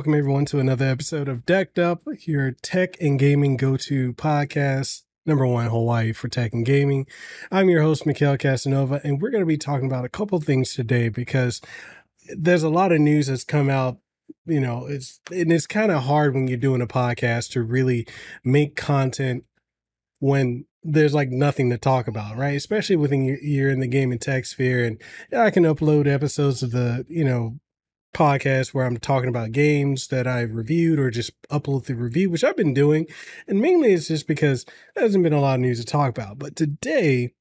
Welcome everyone to another episode of Decked Up, your tech and gaming go-to podcast, number one Hawaii for tech and gaming. I'm your host, Mekel Kasanova, and we're going to be talking about a couple things today because there's a lot of news that's come out you know it's and it's kind of hard when you're doing a podcast to really make content when there's like nothing to talk about, right? Especially when you're in the game and tech sphere, and I can upload episodes of the you know podcast where I'm talking about games that I've reviewed or just upload the review, which I've been doing, and mainly it's just because there hasn't been a lot of news to talk about. But today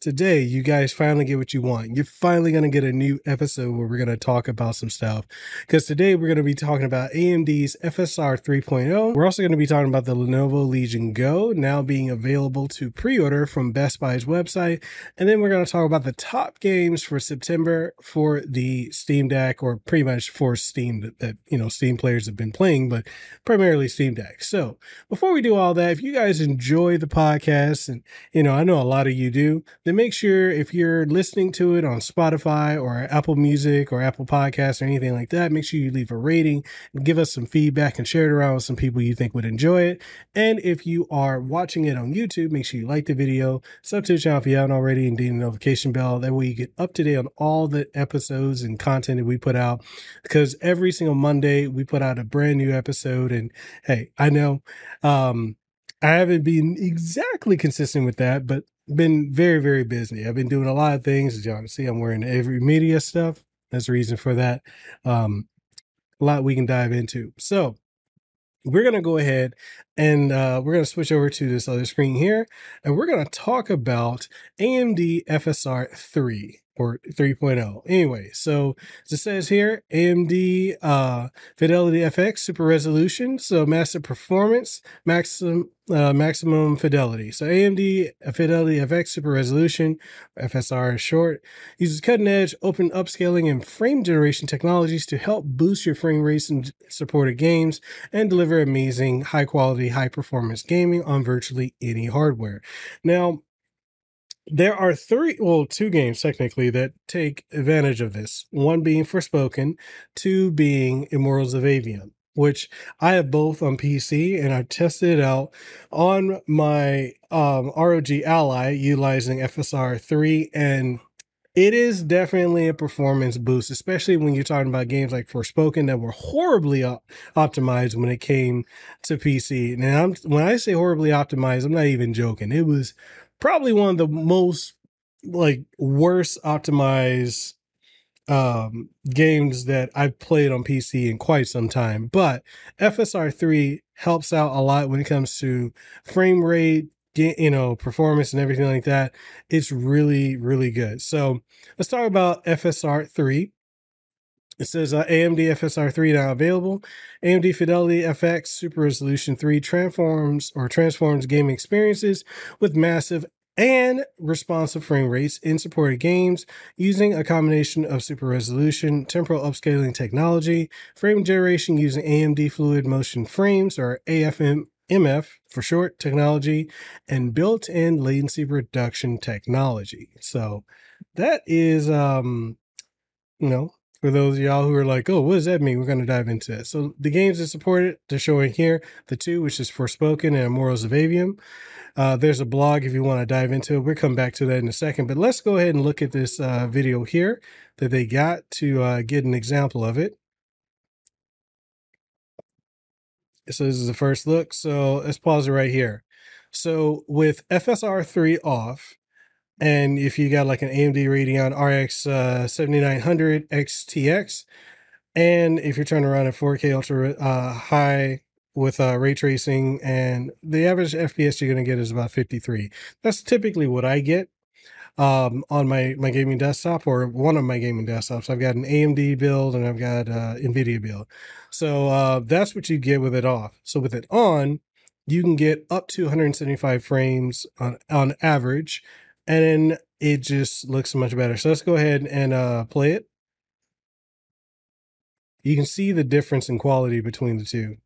today you guys finally get what you want. You're finally going to get a new episode where we're going to talk about some stuff. Because today we're going to be talking about AMD's FSR 3.0. We're also going to be talking about the Lenovo Legion Go now being available to pre order from Best Buy's website. And then we're going to talk about the top games for September for the Steam Deck, or pretty much for Steam that, that you know, Steam players have been playing, but primarily Steam Deck. So before we do all that, if you guys enjoy the podcast, and you know, I know a lot of you do, then make sure if you're listening to it on Spotify or Apple Music or Apple Podcasts or anything like that, make sure you leave a rating and give us some feedback and share it around with some people you think would enjoy it. And if you are watching it on YouTube, make sure you like the video, sub to the channel if you haven't already, and ding the notification bell. That way you get up to date on all the episodes and content that we put out. Because every single Monday we put out a brand new episode. And hey, I know um, I haven't been exactly consistent with that, but been very, very busy. I've been doing a lot of things. As y'all can see, I'm wearing every media stuff. That's the reason for that. Um, a lot we can dive into. So we're going to go ahead and uh, we're going to switch over to this other screen here. And we're going to talk about AMD FSR 3 or 3.0. Anyway, so as it says here, AMD uh, Fidelity FX Super Resolution, so massive performance, maximum uh, maximum fidelity. So AMD Fidelity FX Super Resolution, FSR is short, uses cutting edge open upscaling and frame generation technologies to help boost your frame rates in supported games and deliver amazing high quality, high performance gaming on virtually any hardware. Now, there are three, well, two games technically that take advantage of this. One being Forspoken, two being Immortals of Aveum, which I have both on PC and I've tested it out on my um, ROG Ally utilizing FSR 3 and it is definitely a performance boost, especially when you're talking about games like Forspoken that were horribly op- optimized when it came to PC. And I'm, when I say horribly optimized, I'm not even joking. It was probably one of the most like worst optimized um games that I've played on PC in quite some time. But FSR 3 helps out a lot when it comes to frame rate, you know, performance and everything like that. It's really, really good. So let's talk about FSR 3. It says uh, AMD FSR 3 now available. AMD Fidelity FX Super Resolution 3 transforms or transforms gaming experiences with massive and responsive frame rates in supported games using a combination of super resolution, temporal upscaling technology, frame generation using AMD Fluid Motion Frames or AFM MF for short technology, and built-in latency reduction technology. So that is um you know for those of y'all who are like, oh, what does that mean? We're going to dive into it. So the games that support it, they're showing here the two, which is Forspoken and Morals of Aveum. Uh, there's a blog if you want to dive into it. We'll come back to that in a second, but let's go ahead and look at this uh, video here that they got to uh, get an example of it. So this is the first look. So let's pause it right here. So with FSR 3 off, and if you got like an AMD Radeon RX uh, 7900 XTX, and if you're trying to run a 4K ultra uh, high with uh, ray tracing, and the average FPS you're going to get is about 53. That's typically what I get um, on my my gaming desktop or one of my gaming desktops. I've got an AMD build and I've got uh, NVIDIA build. So uh, that's what you get with it off. So with it on, you can get up to 175 frames on on average and it just looks much better. So let's go ahead and uh, play it. You can see the difference in quality between the two.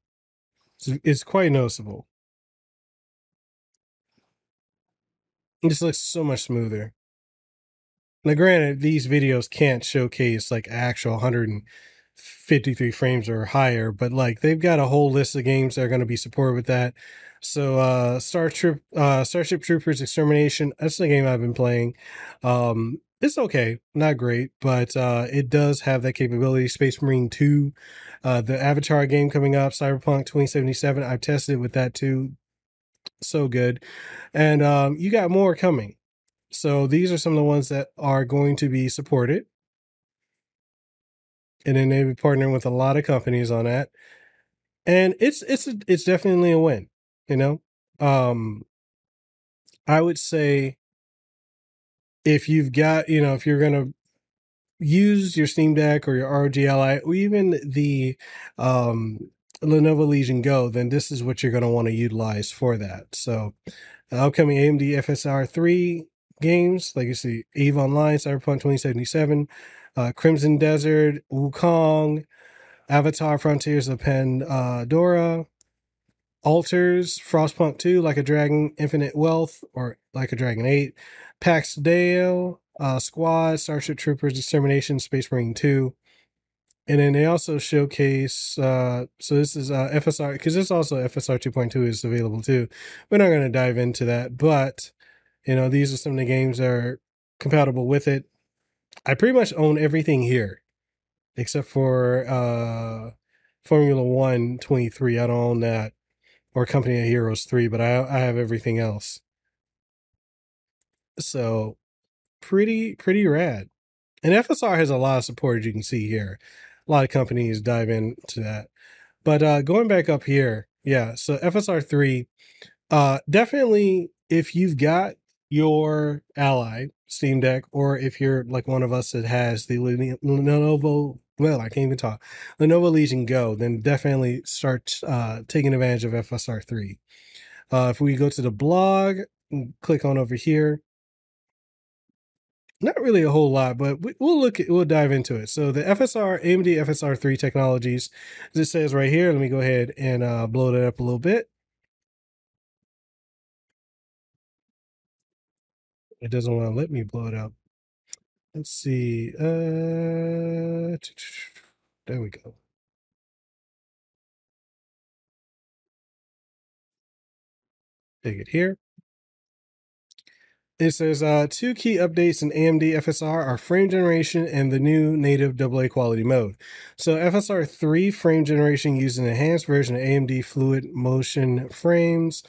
It's, it's quite noticeable. It just looks so much smoother. Now, granted, these videos can't showcase like actual 153 frames or higher, but like they've got a whole list of games that are going to be supported with that. So uh Star uh Starship Troopers Extermination, that's the game I've been playing. Um it's okay, not great, but uh it does have that capability. Space Marine 2, uh the Avatar game coming up, Cyberpunk 2077, I've tested it with that too. So good. And um you got more coming. So these are some of the ones that are going to be supported. And then they'll be partnering with a lot of companies on that. And it's it's a, it's definitely a win, you know. Um I would say if you've got, you know, if you're going to use your Steam Deck or your ROG Ally or even the um Lenovo Legion Go, then this is what you're going to want to utilize for that. So, upcoming AMD FSR 3 games, like you see, Eve Online, Cyberpunk 2077, uh, Crimson Desert, Wukong, Avatar Frontiers of Pandora, Alters, Frostpunk 2, Like a Dragon, Infinite Wealth, or Like a Dragon 8, Pax Dei, uh, Squad, Starship Troopers, Extermination, Space Marine 2. And then they also showcase, uh, so this is uh, FSR, because this also FSR 2.2 is available too. We're not going to dive into that, but, you know, these are some of the games that are compatible with it. I pretty much own everything here except for uh, Formula One 23. I don't own that or Company of Heroes 3, but I, I have everything else. So pretty, pretty rad. And FSR has a lot of support, as you can see here. A lot of companies dive into that. But uh, going back up here, yeah, so FSR 3, uh, definitely if you've got your Ally Steam Deck, or if you're like one of us that has the Lenovo, well, I can't even talk, Lenovo Legion Go, then definitely start uh, taking advantage of FSR 3. Uh, if we go to the blog, and click on over here, not really a whole lot, but we'll look at, we'll dive into it. So the FSR, AMD FSR 3 technologies, as it says right here, let me go ahead and uh, blow it up a little bit. It doesn't want to let me blow it up. Let's see. Uh, there we go. Take it here. It says uh, two key updates in AMD FSR are frame generation and the new native AA quality mode. So FSR 3 frame generation uses an enhanced version of AMD Fluid Motion frames.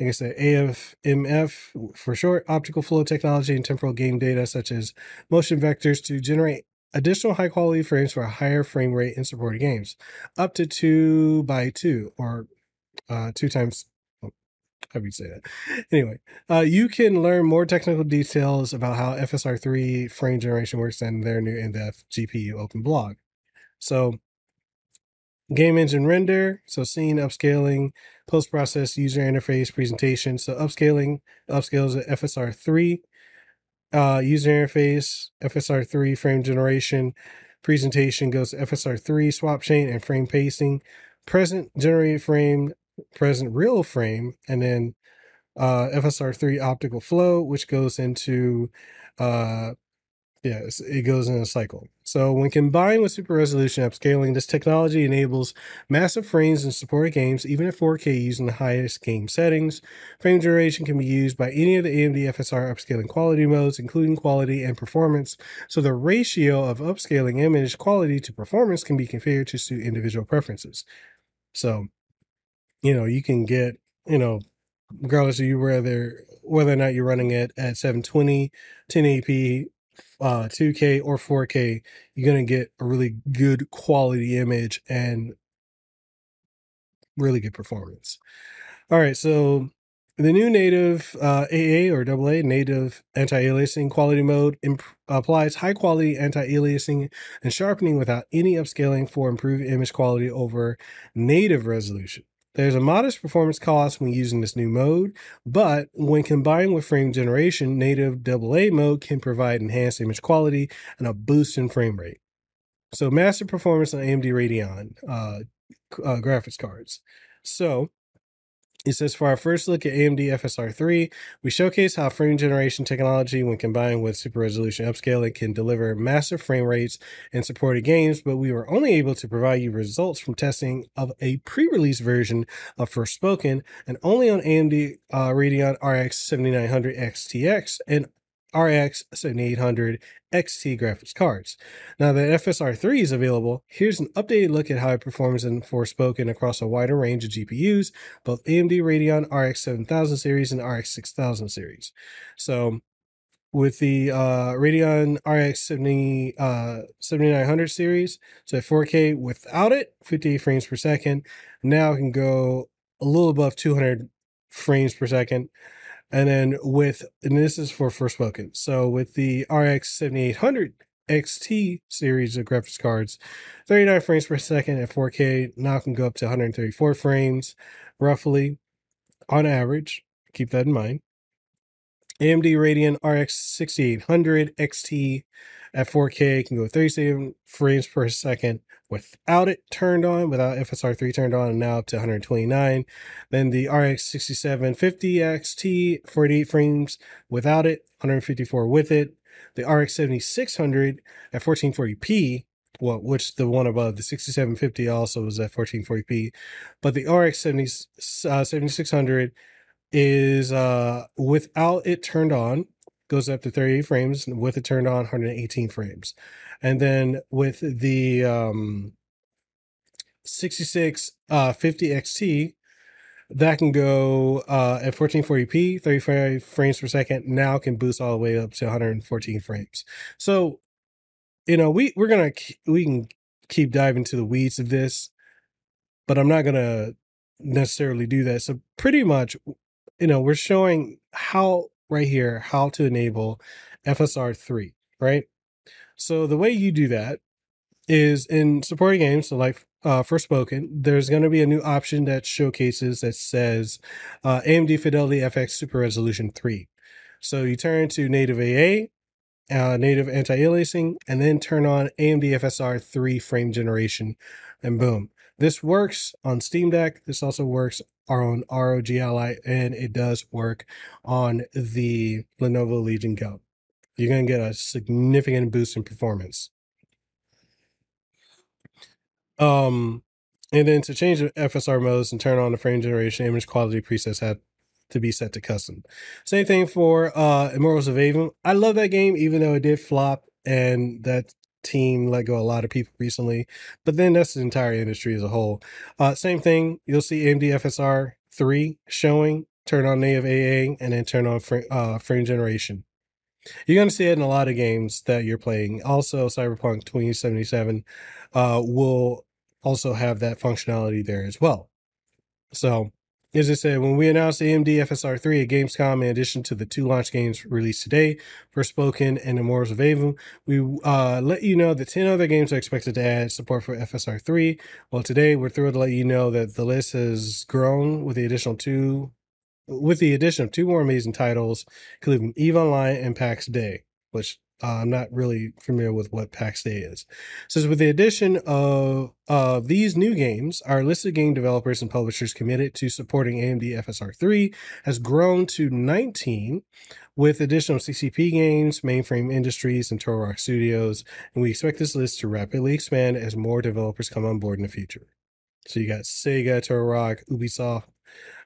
Like I said, AFMF for short, optical flow technology and temporal game data such as motion vectors to generate additional high quality frames for a higher frame rate in supported games, up to two by two or uh, two times how do you say that? Anyway, uh, you can learn more technical details about how FSR3 frame generation works in their new in-depth GPU open blog. So, game engine render, so scene upscaling, post-process user interface presentation. So upscaling upscales FSR3, uh, user interface, FSR3 frame generation, presentation goes to FSR3 swap chain and frame pacing, present generated frame present real frame, and then uh, FSR3 optical flow, which goes into, uh, yes, it goes in a cycle. So when combined with super resolution upscaling, this technology enables massive frames in supported games, even at 4K using the highest game settings. Frame generation can be used by any of the AMD FSR upscaling quality modes, including quality and performance. So the ratio of upscaling image quality to performance can be configured to suit individual preferences. So you know, you can get, you know, regardless of you whether whether or not you're running it at 720, 1080p, uh, 2K or 4K, you're gonna get a really good quality image and really good performance. All right, so the new native uh, AA or AA native anti-aliasing quality mode imp- applies high quality anti-aliasing and sharpening without any upscaling for improved image quality over native resolution. There's a modest performance cost when using this new mode, but when combined with frame generation, native AA mode can provide enhanced image quality and a boost in frame rate. So, master performance on AMD Radeon uh, uh, graphics cards. So, It says for our first look at AMD FSR3, we showcase how frame generation technology, when combined with super resolution upscaling, can deliver massive frame rates in supported games, but we were only able to provide you results from testing of a pre-release version of Forspoken and only on AMD uh, Radeon RX 7900 XTX and RX 7800 XT graphics cards. Now that FSR3 is available, here's an updated look at how it performs in Forspoken across a wider range of GPUs, both AMD Radeon RX 7000 series and RX 6000 series. So with the uh, Radeon RX 70, uh, 7900 series, so at 4K without it, 58 frames per second. Now it can go a little above 200 frames per second. And then with, and this is for Forspoken. So with the RX 7800 XT series of graphics cards, 39 frames per second at 4K now can go up to 134 frames roughly on average. Keep that in mind. AMD Radeon RX 6800 XT at 4K can go 37 frames per second without it turned on, without FSR3 turned on, and now up to 129. Then the RX 6750 XT, 48 frames without it, 154 with it. The RX 7600 at 1440p, well, which the one above the 6750 also was at 1440p, but the RX 70, uh, 7600 is uh, without it turned on, goes up to 38 frames, with it turned on, 118 frames. And then with the um, 66 uh, 50 XT, that can go uh, at 1440p, 35 frames per second. Now can boost all the way up to 114 frames. So, you know, we we're gonna we can keep diving to the weeds of this, but I'm not gonna necessarily do that. So pretty much, you know, we're showing how right here how to enable FSR three, right? So the way you do that is in supporting games, so like uh, Forspoken, there's going to be a new option that showcases that says uh, AMD Fidelity FX Super Resolution 3. So you turn to native AA, uh, native anti-aliasing, and then turn on AMD FSR 3 frame generation, and boom. This works on Steam Deck. This also works on ROG Ally, and it does work on the Lenovo Legion Go you're going to get a significant boost in performance. Um, and then to change the FSR modes and turn on the frame generation image quality presets had to be set to custom. Same thing for uh Immortals of Aveum. I love that game, even though it did flop and that team let go a lot of people recently. But then that's the entire industry as a whole. Uh same thing, you'll see AMD FSR 3 showing, turn on native AA, and then turn on fr- uh, frame generation. You're going to see it in a lot of games that you're playing. Also, Cyberpunk 2077 uh, will also have that functionality there as well. So, as I said, when we announced AMD FSR 3 at Gamescom, in addition to the two launch games released today, Forspoken and Immortals of Aveum, we uh, let you know that 10 other games are expected to add support for FSR 3. Well, today we're thrilled to let you know that the list has grown with the additional two with the addition of two more amazing titles, including EVE Online and Pax Dei, which uh, I'm not really familiar with what Pax Dei is. Says with the addition of these new games, our list of game developers and publishers committed to supporting AMD FSR3 has grown to 19, with additional CCP games, Mainframe Industries, and Turtle Rock Studios, and we expect this list to rapidly expand as more developers come on board in the future. So you got Sega, Turtle Rock, Ubisoft,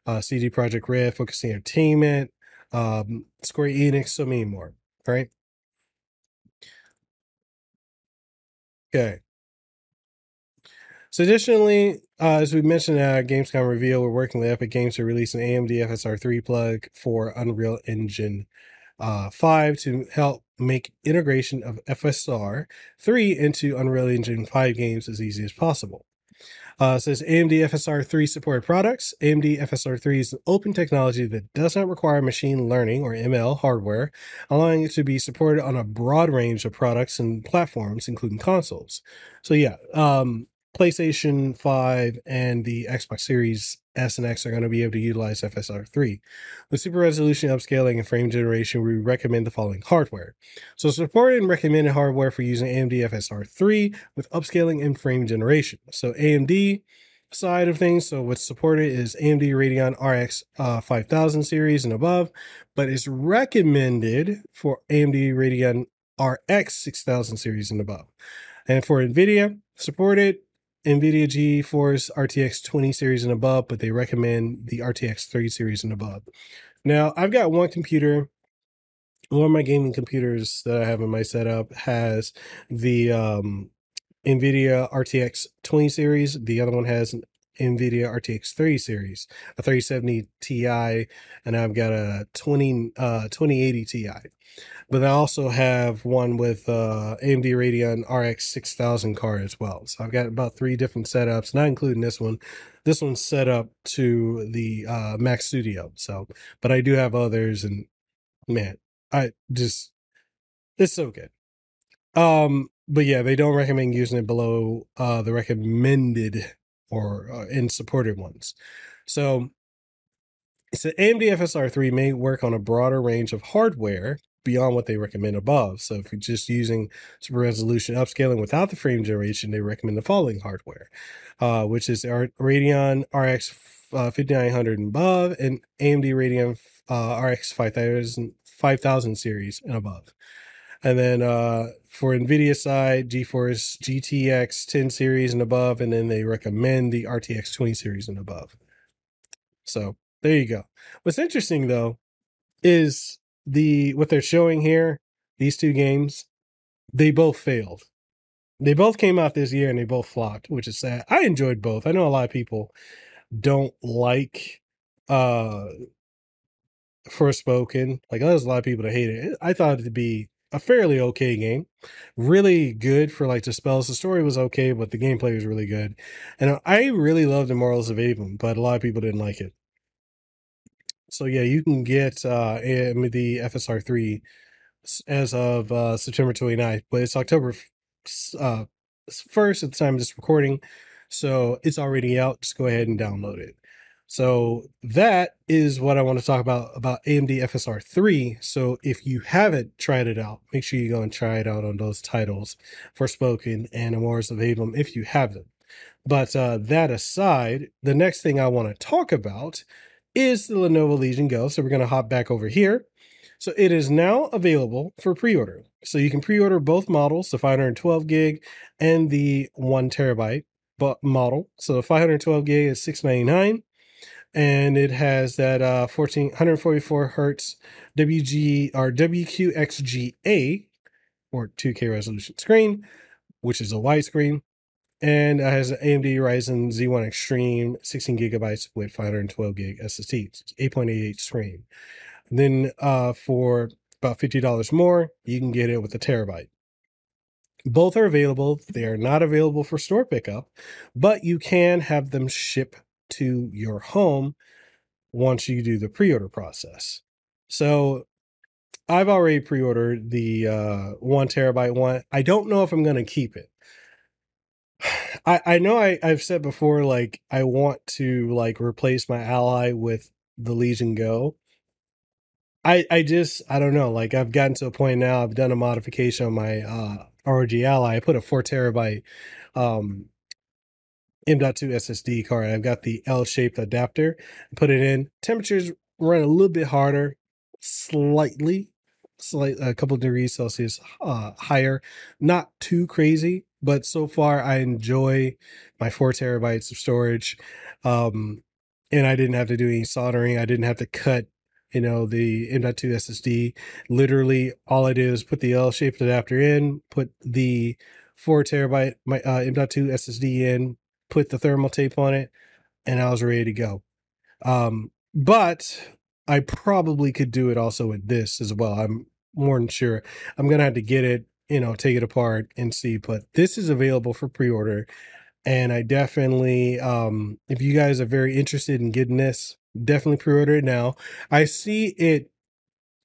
uh, CD Projekt Red, Focus Entertainment, um, Square Enix, so many more, right? Okay. So additionally, uh, as we mentioned at Gamescom reveal, we're working with Epic Games to release an AMD FSR3 plug for Unreal Engine uh, 5 to help make integration of FSR 3 into Unreal Engine 5 games as easy as possible. Uh, says AMD FSR 3 supported products. AMD FSR 3 is an open technology that does not require machine learning or ML hardware, allowing it to be supported on a broad range of products and platforms, including consoles. So, yeah, um, PlayStation 5 and the Xbox Series S and X are going to be able to utilize FSR3. With super resolution upscaling and frame generation, we recommend the following hardware. So supported and recommended hardware for using AMD FSR3 with upscaling and frame generation. So AMD side of things. So what's supported is AMD Radeon RX uh, 5000 series and above, but it's recommended for AMD Radeon RX 6000 series and above. And for NVIDIA, supported NVIDIA GeForce RTX 20 series and above, but they recommend the RTX 30 series and above. Now, I've got one computer one of my gaming computers that I have in my setup has the um, NVIDIA RTX 20 series. The other one has an NVIDIA RTX 30 series, a 3070 Ti, and I've got a 20 uh, 2080 Ti. But I also have one with uh, AMD Radeon RX 6000 card as well. So I've got about three different setups, not including this one. This one's set up to the uh, Mac Studio. So, but I do have others, and man, I just it's so good. Um, but yeah, they don't recommend using it below uh the recommended or uh, in supported ones. So so AMD FSR 3 may work on a broader range of hardware beyond what they recommend above. So if you're just using super resolution upscaling without the frame generation, they recommend the following hardware, uh, which is our Radeon RX uh, 5900 and above and AMD Radeon uh, RX 5000 5000 series and above. And then uh, for NVIDIA side, GeForce GTX 10 series and above, and then they recommend the RTX 20 series and above. So there you go. What's interesting though is the what they're showing here, these two games, they both failed. They both came out this year and they both flopped, which is sad. I enjoyed both. I know a lot of people don't like uh Forspoken. Like there's a lot of people that hate it. I thought it to be a fairly okay game. Really good for like the spells. The story was okay, but the gameplay was really good. And I really loved the Immortals of Aveum, but a lot of people didn't like it. So yeah, you can get uh the FSR 3 as of uh September 29th, but it's October uh first at the time of this recording. So it's already out. Just go ahead and download it. So that is what I want to talk about about AMD FSR 3. So if you haven't tried it out, make sure you go and try it out on those titles Forspoken and Immortals of Aveum if you have them. But uh, that aside, the next thing I want to talk about is the Lenovo Legion Go. So we're going to hop back over here. So it is now available for pre-order. So you can pre-order both models, the 512 gig and the one terabyte model. So the 512 gig is 699 and it has that uh 14 144 hertz WG or WQXGA or 2K resolution screen, which is a widescreen, and it has an AMD Ryzen Z1 Extreme 16 gigabytes with 512 gig SSD, 8.88 screen. Then uh, for about $50 more, you can get it with a terabyte. Both are available. They are not available for store pickup, but you can have them ship to your home once you do the pre-order process. So I've already pre-ordered the uh, one terabyte one. I don't know if I'm going to keep it. I I know I I've said before like I want to like replace my ally with the Legion Go. I I just I don't know like I've gotten to a point now I've done a modification on my uh ROG Ally. I put a four terabyte um M.2 SSD card. I've got the L-shaped adapter. Put it in. Temperatures run a little bit harder, slightly, slight a couple degrees Celsius uh, higher. Not too crazy, but so far I enjoy my four terabytes of storage. Um, and I didn't have to do any soldering. I didn't have to cut, you know, the M.2 SSD. Literally, all I did was put the L-shaped adapter in, put the four terabyte my uh, M.2 SSD in, put the thermal tape on it, and I was ready to go. Um, but I probably could do it also with this as well. I'm more than sure. I'm gonna have to get it, you know, take it apart and see. But this is available for pre-order, and I definitely, um, if you guys are very interested in getting this, definitely pre-order it now. I see it.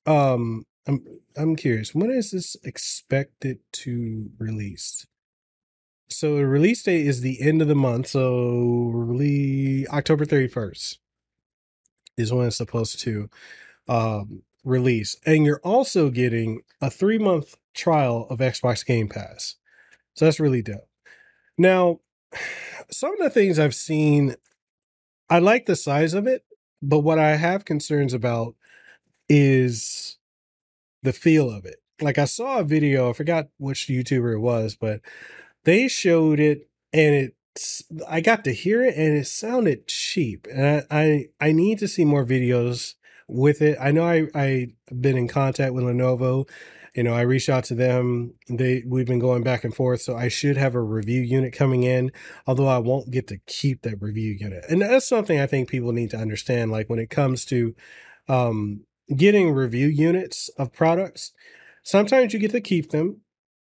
Um, I'm I'm curious. When is this expected to release? So the release date is the end of the month. So really October 31st is when it's supposed to um, release. And you're also getting a three month trial of Xbox Game Pass. So that's really dope. Now, some of the things I've seen, I like the size of it, but what I have concerns about is the feel of it. Like I saw a video, I forgot which YouTuber it was, but they showed it and it I got to hear it and it sounded cheap. And I, I, I need to see more videos with it. I know I I've been in contact with Lenovo. You know, I reached out to them. They we've been going back and forth, so I should have a review unit coming in. Although I won't get to keep that review unit, and that's something I think people need to understand. Like when it comes to um, getting review units of products, sometimes you get to keep them,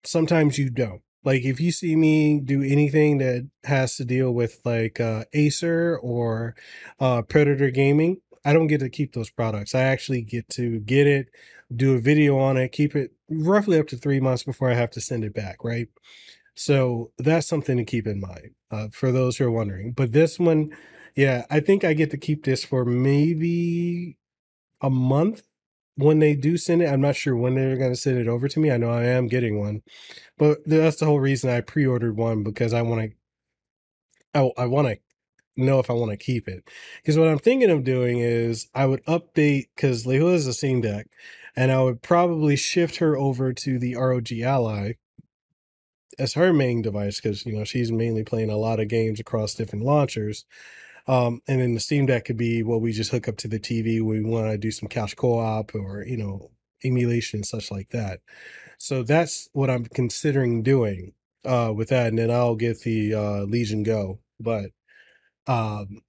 sometimes you don't. Like if you see me do anything that has to deal with like uh, Acer or uh, Predator Gaming, I don't get to keep those products. I actually get to get it, do a video on it, keep it roughly up to three months before I have to send it back, right? So that's something to keep in mind uh, for those who are wondering. But this one, yeah, I think I get to keep this for maybe a month when they do send it. I'm not sure when they're going to send it over to me. I know I am getting one, but that's the whole reason I pre-ordered one because I want to. Oh, I want to know if I want to keep it. Because what I'm thinking of doing is I would update because Lehua is a Steam Deck, and I would probably shift her over to the ROG Ally as her main device because you know she's mainly playing a lot of games across different launchers. Um, and then the Steam Deck could be what we just hook up to the TV. We want to do some couch co-op or you know emulation and such like that. So that's what I'm considering doing uh, with that, and then I'll get the uh, Legion Go. But um,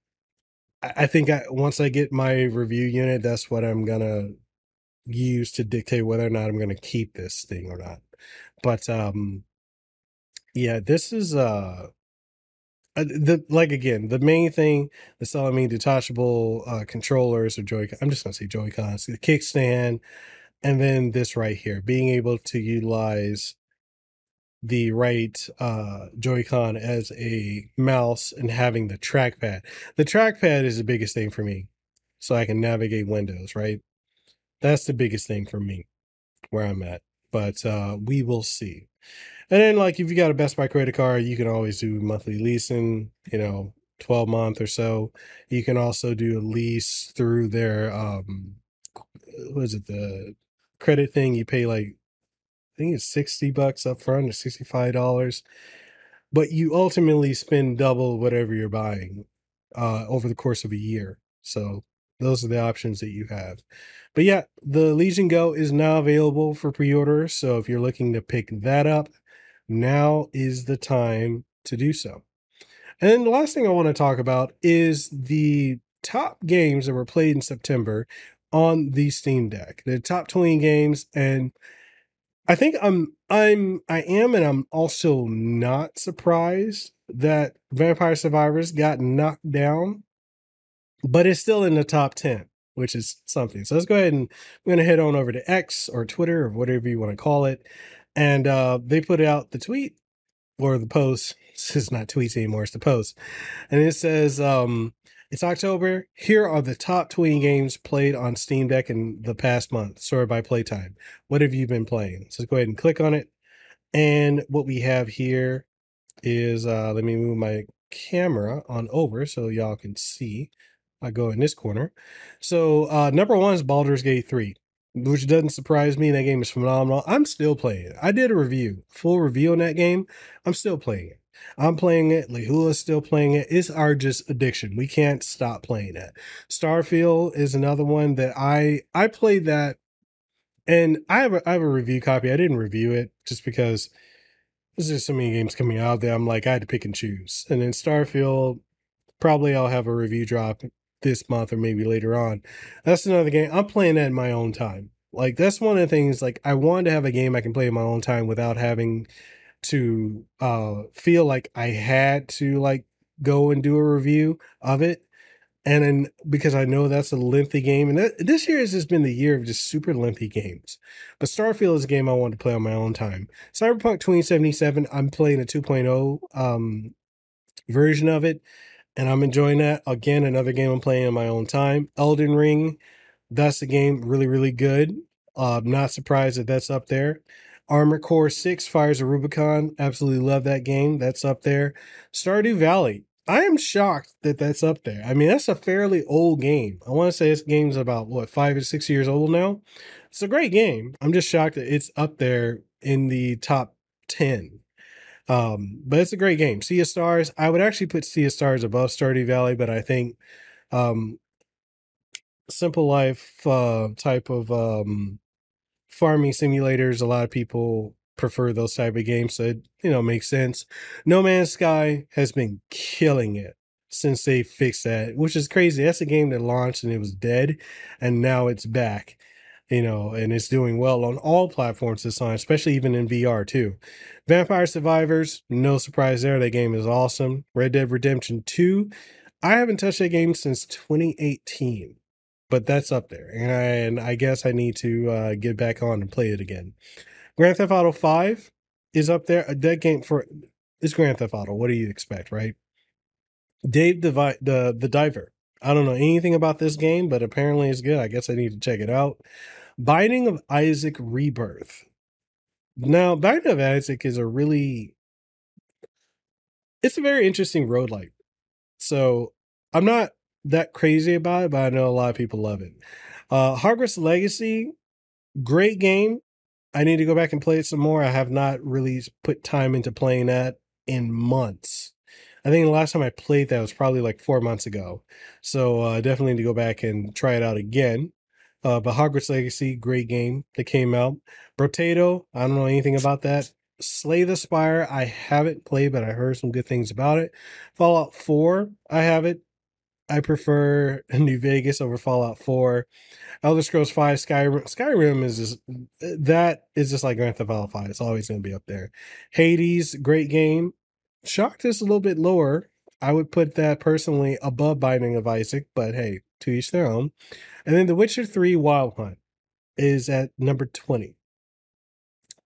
I, think I, once I get my review unit, that's what I'm gonna use to dictate whether or not I'm gonna keep this thing or not. But um, yeah, this is uh, uh the like again the main thing that's telling me detachable uh controllers or joy i'm just gonna say joy cons the kickstand and then this right here being able to utilize the right uh, Joy-Con as a mouse and having the trackpad. The trackpad is the biggest thing for me, so I can navigate windows. Right, that's the biggest thing for me where I'm at. But uh, we will see. And then, like, if you got a Best Buy credit card, you can always do monthly leasing. You know, twelve month or so. You can also do a lease through their um, what is it the credit thing? You pay like I think it's 60 bucks up front or $65. But you ultimately spend double whatever you're buying uh, over the course of a year. So those are the options that you have. But yeah, the Legion Go is now available for pre order. So if you're looking to pick that up, now is the time to do so. And the last thing I want to talk about is the top games that were played in September on the Steam Deck. The top 20 games. And I think I'm I'm I am and I'm also not surprised that Vampire Survivors got knocked down, but it's still in the top 10, which is something. So let's go ahead and we're gonna head on over to X or Twitter or whatever you want to call it. And uh they put out the tweet or the post. This is not tweets anymore, it's the post. And it says, um, it's October. Here are the top 20 games played on Steam Deck in the past month, sorted by playtime. What have you been playing? So go ahead and click on it. And what we have here is, uh, let me move my camera on over so y'all can see. I go in this corner. So uh, number one is Baldur's Gate 3 which doesn't surprise me. That game is phenomenal. I'm still playing it. I did a review, full review on that game. I'm still playing it. I'm playing it. is still playing it. It's our just addiction. We can't stop playing it. Starfield is another one that I I played that, and I have a, I have a review copy. I didn't review it just because there's just so many games coming out there. I'm like I had to pick and choose. And then Starfield, probably I'll have a review drop this month or maybe later on. That's another game. I'm playing that in my own time. Like that's one of the things. Like I wanted to have a game I can play in my own time without having to uh feel like I had to like go and do a review of it. And then because I know that's a lengthy game, and that, this year has just been the year of just super lengthy games. But Starfield is a game I want to play on my own time. Cyberpunk 2077, I'm playing a 2.0 um, version of it, and I'm enjoying that. Again, another game I'm playing on my own time. Elden Ring, that's a game really, really good. Uh, I'm not surprised that that's up there. Armored Core 6 Fires of Rubicon. Absolutely love that game. That's up there. Stardew Valley. I am shocked that that's up there. I mean, that's a fairly old game. I want to say this game's about what five or six years old now. It's a great game. I'm just shocked that it's up there in the top ten. Um, but it's a great game. Sea of Stars. I would actually put Sea of Stars above Stardew Valley, but I think um, simple life uh, type of um, farming simulators. A lot of people prefer those type of games, so it you know makes sense. No Man's Sky has been killing it since they fixed that, which is crazy. That's a game that launched and it was dead, and now it's back. You know, and it's doing well on all platforms this time, especially even in VR too. Vampire Survivors, no surprise there. That game is awesome. Red Dead Redemption 2. I haven't touched that game since 2018 but that's up there, and I, and I guess I need to uh, get back on and play it again. Grand Theft Auto Five is up there. That game for is Grand Theft Auto. What do you expect, right? Dave the the the Diver. I don't know anything about this game, but apparently it's good. I guess I need to check it out. Binding of Isaac Rebirth. Now, Binding of Isaac is a really it's a very interesting roguelike. So I'm not that crazy about it, but I know a lot of people love it. Uh Hogwarts Legacy, great game. I need to go back and play it some more. I have not really put time into playing that in months. I think the last time I played that was probably like four months ago. So uh, definitely need to go back and try it out again. Uh, but Hogwarts Legacy, great game that came out. Brotato, I don't know anything about that. Slay the Spire, I haven't played, but I heard some good things about it. Fallout 4, I have it. I prefer New Vegas over Fallout 4. Elder Scrolls 5, Skyrim. Skyrim is just that is just like Grand Theft Auto 5. It's always going to be up there. Hades, great game. Shocked is a little bit lower. I would put that personally above Binding of Isaac, but hey, to each their own. And then The Witcher 3 Wild Hunt is at number 20.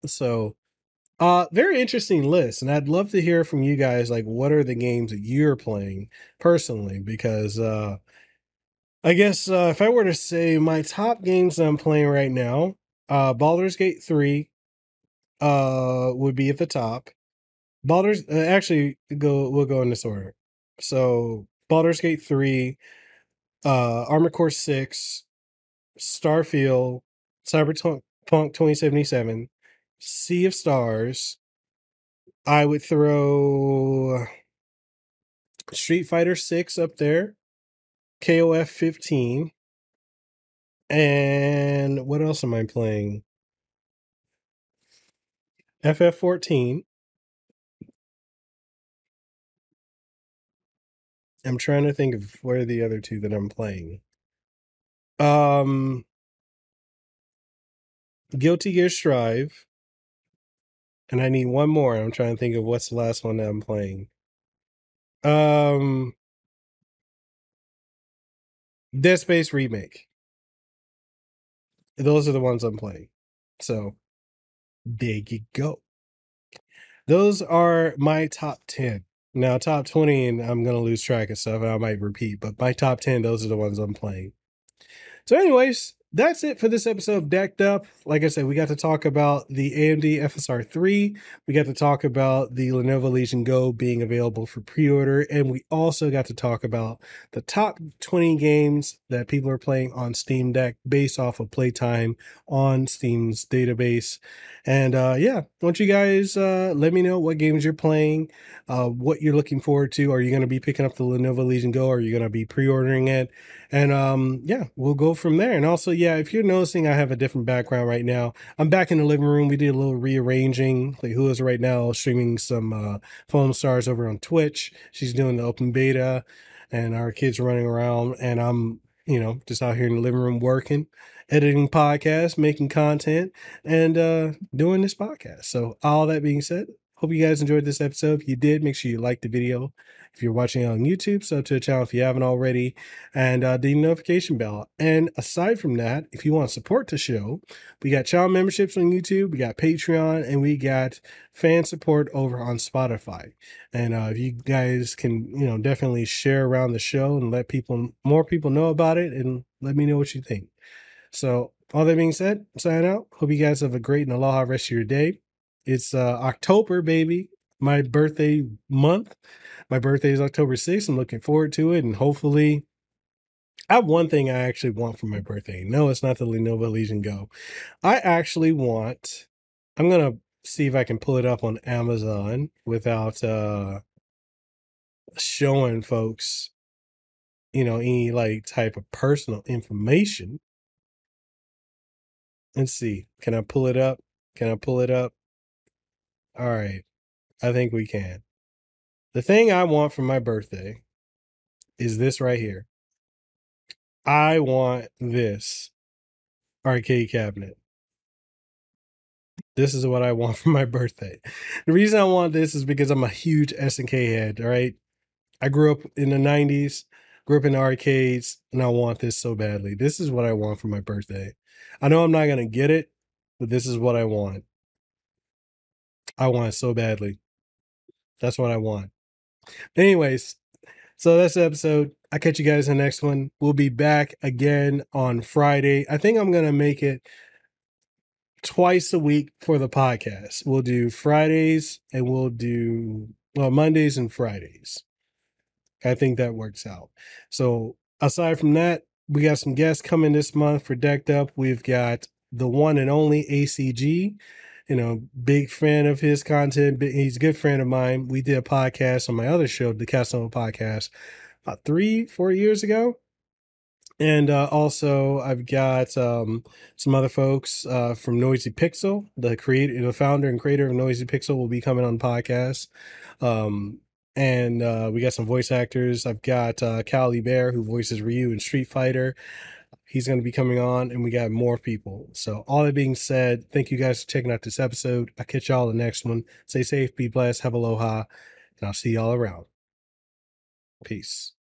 So uh, very interesting list, and I'd love to hear from you guys. Like, what are the games that you're playing personally? Because uh, I guess uh, if I were to say my top games that I'm playing right now, uh, Baldur's Gate three, uh, would be at the top. Baldur's uh, actually go we'll go in this order. So Baldur's Gate three, uh, Armor Core six, Starfield, Cyberpunk 2077, Sea of Stars. I would throw Street Fighter 6 up there, KOF 15. And what else am I playing? FF 14. I'm trying to think of where the other two that I'm playing. Um Guilty Gear Strive. And I need one more. I'm trying to think of what's the last one that I'm playing. Um Dead Space remake. Those are the ones I'm playing. So there you go. Those are my top 10. Now, top 20, and I'm to lose track of stuff and I might repeat, but my top 10, those are the ones I'm playing. So, anyways, that's it for this episode of Decked Up. Like I said, we got to talk about the AMD FSR 3. We got to talk about the Lenovo Legion Go being available for pre order. And we also got to talk about the top 20 games that people are playing on Steam Deck based off of playtime on Steam's database. And uh, yeah, want you guys uh, let me know what games you're playing, uh, what you're looking forward to. Are you going to be picking up the Lenovo Legion Go? Are you going to be pre ordering it? And um, yeah, we'll go from there. And also, yeah, if you're noticing, I have a different background right now. I'm back in the living room. We did a little rearranging. Lehua is right now streaming some uh, Stars over on Twitch. She's doing the open beta, and our kids running around, and I'm you know just out here in the living room working editing podcasts making content and uh doing this podcast so all that being said hope you guys enjoyed this episode if you did make sure you like the video if you're watching on YouTube, sub to the channel if you haven't already, and uh, the notification bell. And aside from that, if you want to support the show, we got channel memberships on YouTube, we got Patreon, and we got fan support over on Spotify. And uh, if you guys can, you know, definitely share around the show and let people, more people know about it, and let me know what you think. So all that being said, sign out. Hope you guys have a great and aloha rest of your day. It's uh, October, baby. My birthday month. My birthday is October 6th. I'm looking forward to it. And hopefully, I have one thing I actually want for my birthday. No, it's not the Lenovo Legion Go. I actually want, I'm going to see if I can pull it up on Amazon without uh showing folks, you know, any like type of personal information. Let's see. Can I pull it up? Can I pull it up? All right. I think we can. The thing I want for my birthday is this right here. I want this arcade cabinet. This is what I want for my birthday. The reason I want this is because I'm a huge SNK head, all right? I grew up in the 90s, grew up in arcades, and I want this so badly. This is what I want for my birthday. I know I'm not going to get it, but this is what I want. I want it so badly. That's what I want. Anyways, so that's the episode. I catch you guys in the next one. We'll be back again on Friday. I think I'm going to make it twice a week for the podcast. We'll do Fridays and we'll do well Mondays and Fridays. I think that works out. So aside from that, we got some guests coming this month for Decked Up. We've got the one and only ACG. You know, big fan of his content. He's a good friend of mine. We did a podcast on my other show, the Kasanova Podcast, about three, four years ago. And uh, also, I've got um, some other folks uh, from Noisy Pixel. The creator, the founder and creator of Noisy Pixel, will be coming on the podcast. Um, and uh, we got some voice actors. I've got uh, Kyle Hebert, who voices Ryu in Street Fighter. He's going to be coming on, and we got more people. So, all that being said, thank you guys for checking out this episode. I'll catch y'all in the next one. Stay safe, be blessed, have aloha, and I'll see y'all around. Peace.